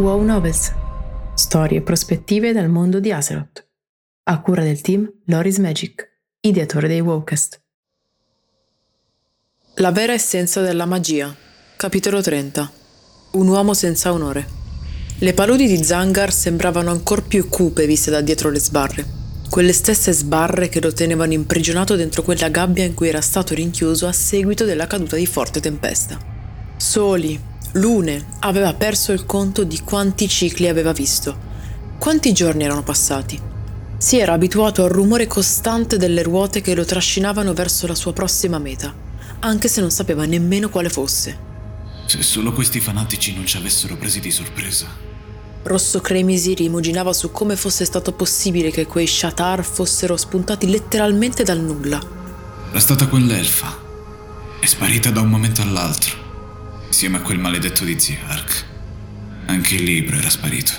Wow Novels. Storie e prospettive dal mondo di Azeroth. A cura del team Loris Magic, ideatore dei Wowcast. La vera essenza della magia. Capitolo 30. Un uomo senza onore. Le paludi di Zangar sembravano ancor più cupe viste da dietro le sbarre. Quelle stesse sbarre che lo tenevano imprigionato dentro quella gabbia in cui era stato rinchiuso a seguito della caduta di forte tempesta. Soli, Lune aveva perso il conto di quanti cicli aveva visto. Quanti giorni erano passati? Si era abituato al rumore costante delle ruote che lo trascinavano verso la sua prossima meta, anche se non sapeva nemmeno quale fosse. Se solo questi fanatici non ci avessero presi di sorpresa. Rosso Cremisi rimuginava su come fosse stato possibile che quei Shatar fossero spuntati letteralmente dal nulla. Era stata quell'elfa. È sparita da un momento all'altro. Insieme a quel maledetto di Ziark. Anche il libro era sparito.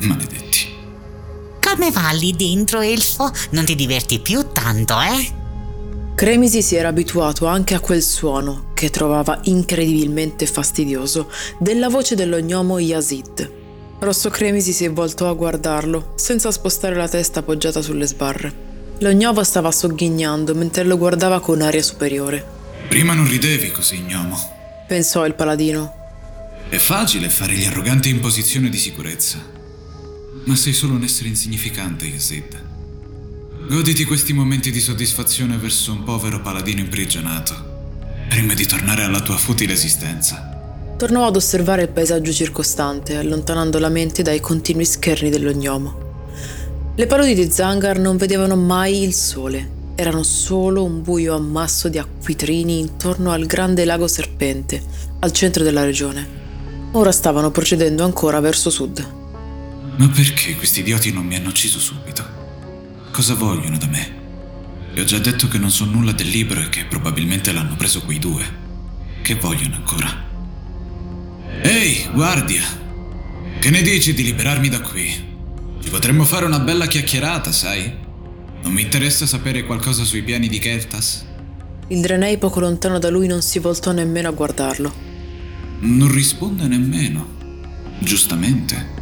Maledetti. Come va lì dentro, elfo? Non ti diverti più tanto, eh? Cremisi si era abituato anche a quel suono, che trovava incredibilmente fastidioso, della voce dello gnomo Yazid. Rosso Cremisi si voltò a guardarlo, senza spostare la testa appoggiata sulle sbarre. Lo gnomo stava sogghignando mentre lo guardava con aria superiore. Prima non ridevi così, gnomo. Pensò il paladino. È facile fare gli arroganti in posizione di sicurezza. Ma sei solo un essere insignificante, Yazid. Goditi questi momenti di soddisfazione verso un povero paladino imprigionato, prima di tornare alla tua futile esistenza. Tornò ad osservare il paesaggio circostante, allontanando la mente dai continui scherni dello gnomo. Le paludi di Zangar non vedevano mai il sole, erano solo un buio ammasso di acquitrini intorno al grande lago serpente, al centro della regione. Ora stavano procedendo ancora verso sud. Ma perché questi idioti non mi hanno ucciso subito? Cosa vogliono da me? Vi ho già detto che non so nulla del libro e che probabilmente l'hanno preso quei due. Che vogliono ancora? Ehi, guardia! Che ne dici di liberarmi da qui? Ci potremmo fare una bella chiacchierata, sai? Non mi interessa sapere qualcosa sui piani di Keltas? Il Drenei poco lontano da lui non si voltò nemmeno a guardarlo. Non risponde nemmeno. Giustamente.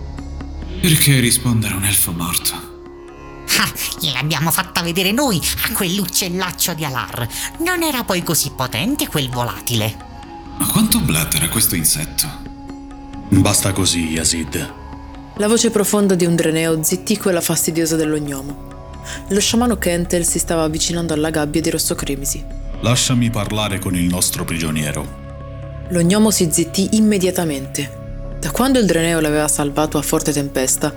Perché rispondere a un elfo morto? Ah, gliel'abbiamo fatta vedere noi a quell'uccellaccio di Alar. Non era poi così potente quel volatile. Ma quanto blattera questo insetto? Basta così, Yazid. La voce profonda di un dreneo zittì quella fastidiosa dello gnomo. Lo sciamano Kentel si stava avvicinando alla gabbia di Rosso Cremisi. Lasciami parlare con il nostro prigioniero. Lo gnomo si zittì immediatamente. Da quando il dreneo l'aveva salvato a forte tempesta,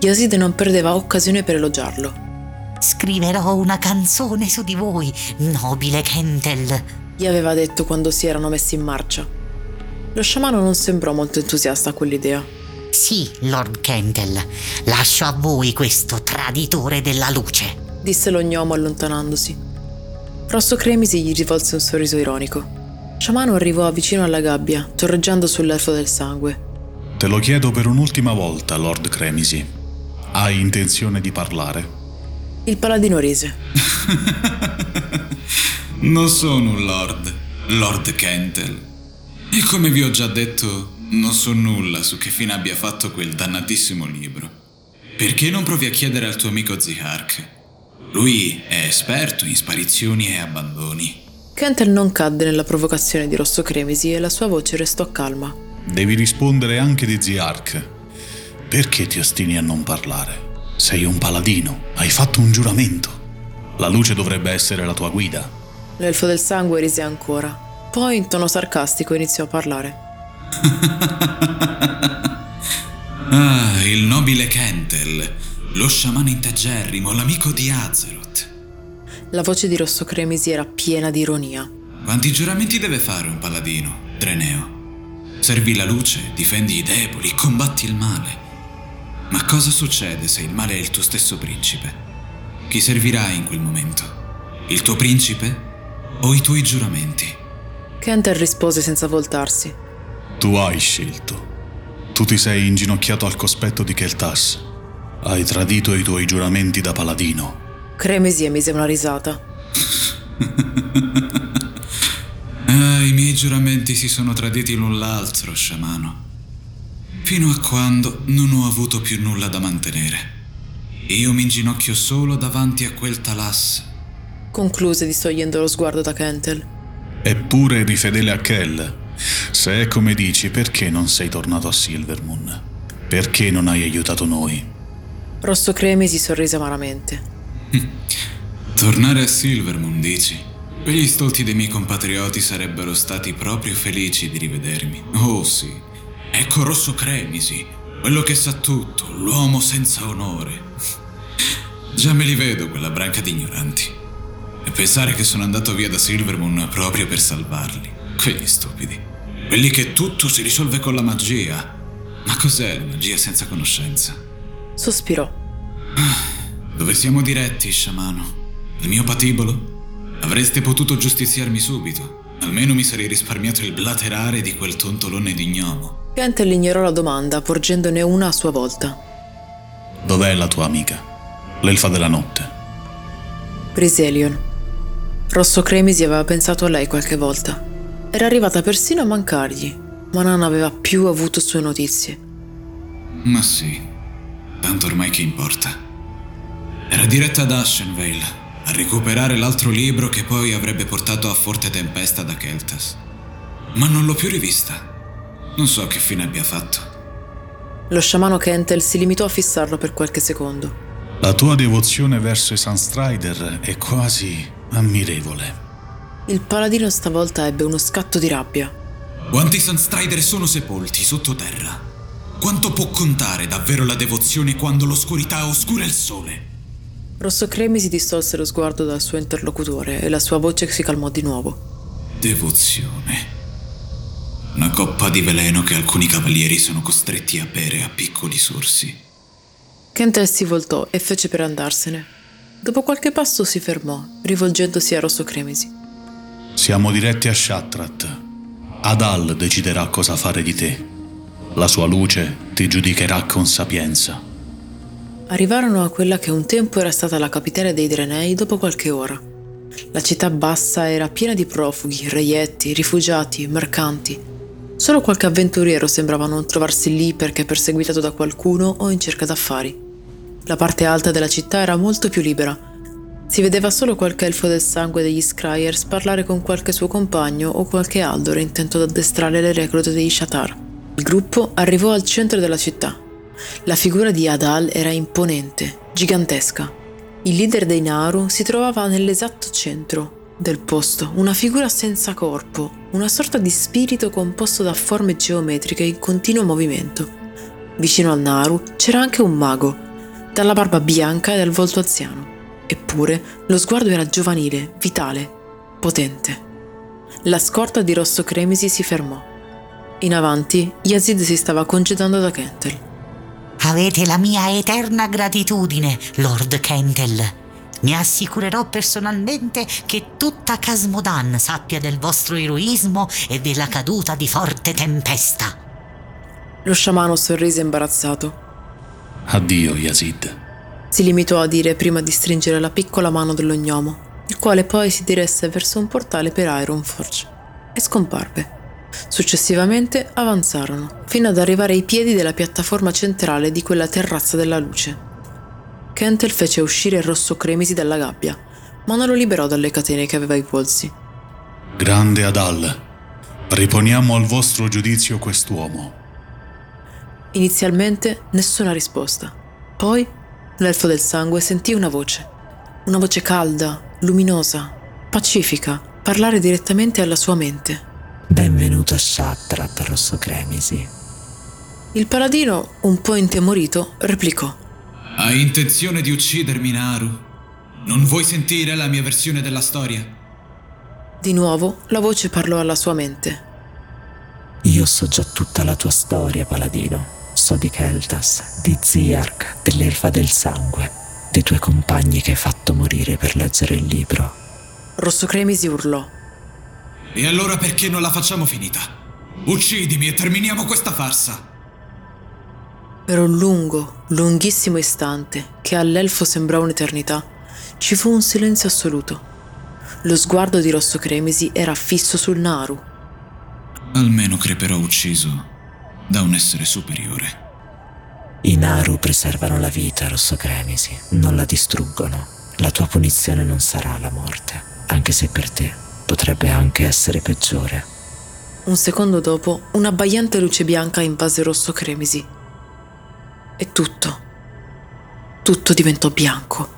Yazid non perdeva occasione per elogiarlo. Scriverò una canzone su di voi, nobile Kentel. Gli aveva detto quando si erano messi in marcia. Lo sciamano non sembrò molto entusiasta a quell'idea. Sì, Lord Kentel, lascio a voi questo traditore della luce. disse lo gnomo allontanandosi. Rosso Cremisi gli rivolse un sorriso ironico. Sciamano arrivò vicino alla gabbia, torreggiando sull'elfo del sangue. Te lo chiedo per un'ultima volta, Lord Cremisi. Hai intenzione di parlare? Il paladino rise. non sono un lord, Lord Kentel. E come vi ho già detto, non so nulla su che fine abbia fatto quel dannatissimo libro. Perché non provi a chiedere al tuo amico Zihark? Lui è esperto in sparizioni e abbandoni. Kentel non cadde nella provocazione di Rosso Cremisi e la sua voce restò calma. Devi rispondere anche di Ziark. Perché ti ostini a non parlare? Sei un paladino, hai fatto un giuramento. La luce dovrebbe essere la tua guida. L'elfo del sangue rise ancora. Poi, in tono sarcastico, iniziò a parlare. Ah, il nobile Kentel, lo sciamano integerrimo, l'amico di Azeroth. La voce di Rosso Cremisi era piena di ironia. Quanti giuramenti deve fare un paladino, Dreneo? Servi la luce, difendi i deboli, combatti il male. Ma cosa succede se il male è il tuo stesso principe? Chi servirai in quel momento? Il tuo principe o i tuoi giuramenti? Kentel rispose senza voltarsi. Tu hai scelto. Tu ti sei inginocchiato al cospetto di Keltas. Hai tradito i tuoi giuramenti da paladino. Cremesi emise una risata. ah, i miei giuramenti si sono traditi l'un l'altro, sciamano. Fino a quando non ho avuto più nulla da mantenere. Io mi inginocchio solo davanti a quel Talas. Concluse distogliendo lo sguardo da Kentel. Eppure eri fedele a Kell. Se è come dici, perché non sei tornato a Silvermoon? Perché non hai aiutato noi? Rosso Cremisi sorrise amaramente. Tornare a Silvermoon, dici? Quegli stolti dei miei compatrioti sarebbero stati proprio felici di rivedermi. Oh sì. Ecco Rosso Cremisi, quello che sa tutto, l'uomo senza onore. Già me li vedo, quella branca di ignoranti. E pensare che sono andato via da Silvermoon proprio per salvarli. Quegli stupidi. Quelli che tutto si risolve con la magia. Ma cos'è la magia senza conoscenza? Sospirò. Dove siamo diretti, sciamano? Il mio patibolo? Avreste potuto giustiziarmi subito. Almeno mi sarei risparmiato il blaterare di quel tontolone di gnomo. Kentel ignorò la domanda, porgendone una a sua volta. Dov'è la tua amica? L'elfa della notte. Briselion. Rosso Cremisi aveva pensato a lei qualche volta. Era arrivata persino a mancargli, ma non aveva più avuto sue notizie. Ma sì, tanto ormai che importa. Era diretta ad Ashenvale a recuperare l'altro libro che poi avrebbe portato a Forte Tempesta da Keltas. Ma non l'ho più rivista. Non so che fine abbia fatto. Lo sciamano Kentel si limitò a fissarlo per qualche secondo. La tua devozione verso i Sunstrider è quasi ammirevole. Il paladino stavolta ebbe uno scatto di rabbia. Quanti Sunstrider sono sepolti sottoterra? Quanto può contare davvero la devozione quando l'oscurità oscura il sole? Rosso Cremisi distolse lo sguardo dal suo interlocutore e la sua voce si calmò di nuovo. Devozione. Una coppa di veleno che alcuni cavalieri sono costretti a bere a piccoli sorsi. Kentel si voltò e fece per andarsene. Dopo qualche passo si fermò, rivolgendosi a Rosso Cremisi. Siamo diretti a Shatrat. Adal deciderà cosa fare di te. La sua luce ti giudicherà con sapienza. Arrivarono a quella che un tempo era stata la capitale dei Drenei dopo qualche ora. La città bassa era piena di profughi, reietti, rifugiati, mercanti. Solo qualche avventuriero sembrava non trovarsi lì perché perseguitato da qualcuno o in cerca d'affari. La parte alta della città era molto più libera. Si vedeva solo qualche elfo del sangue degli Scryers parlare con qualche suo compagno o qualche Aldor intento ad addestrare le reclute degli Shatar. Il gruppo arrivò al centro della città, la figura di Adal era imponente, gigantesca. Il leader dei Naru si trovava nell'esatto centro del posto, una figura senza corpo, una sorta di spirito composto da forme geometriche in continuo movimento. Vicino al Naru c'era anche un mago, dalla barba bianca e dal volto anziano. Eppure lo sguardo era giovanile, vitale, potente. La scorta di Rosso Cremisi si fermò. In avanti, Yazid si stava congedando da Kentel. Avete la mia eterna gratitudine, Lord Kentel. Mi assicurerò personalmente che tutta Casmodan sappia del vostro eroismo e della caduta di forte tempesta. Lo sciamano sorrise imbarazzato. Addio, Yazid. Si limitò a dire prima di stringere la piccola mano dello gnomo, il quale poi si diresse verso un portale per Ironforge e scomparve. Successivamente avanzarono, fino ad arrivare ai piedi della piattaforma centrale di quella terrazza della luce. Kentel fece uscire Rosso Cremisi dalla gabbia, ma non lo liberò dalle catene che aveva ai polsi. Grande Adal, riponiamo al vostro giudizio quest'uomo. Inizialmente nessuna risposta. Poi l'elfo del sangue sentì una voce. Una voce calda, luminosa, pacifica, parlare direttamente alla sua mente. Benvenuto a Shatrat, Rosso Cremisi. Il paladino, un po' intemorito, replicò. Hai intenzione di uccidermi, Naru? Non vuoi sentire la mia versione della storia? Di nuovo la voce parlò alla sua mente. Io so già tutta la tua storia, paladino. So di Keltas, di Ziark, dell'elfa del sangue, dei tuoi compagni che hai fatto morire per leggere il libro. Rosso Cremisi urlò. E allora perché non la facciamo finita? Uccidimi e terminiamo questa farsa. Per un lungo, lunghissimo istante, che all'elfo sembrò un'eternità, ci fu un silenzio assoluto. Lo sguardo di Rosso Cremisi era fisso sul Naru. Almeno creperò ucciso da un essere superiore. I Naru preservano la vita, Rosso Cremisi, non la distruggono. La tua punizione non sarà la morte, anche se per te potrebbe anche essere peggiore. Un secondo dopo, un'abbagliante luce bianca invase Rosso Cremisi. E tutto, tutto diventò bianco.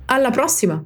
Alla prossima!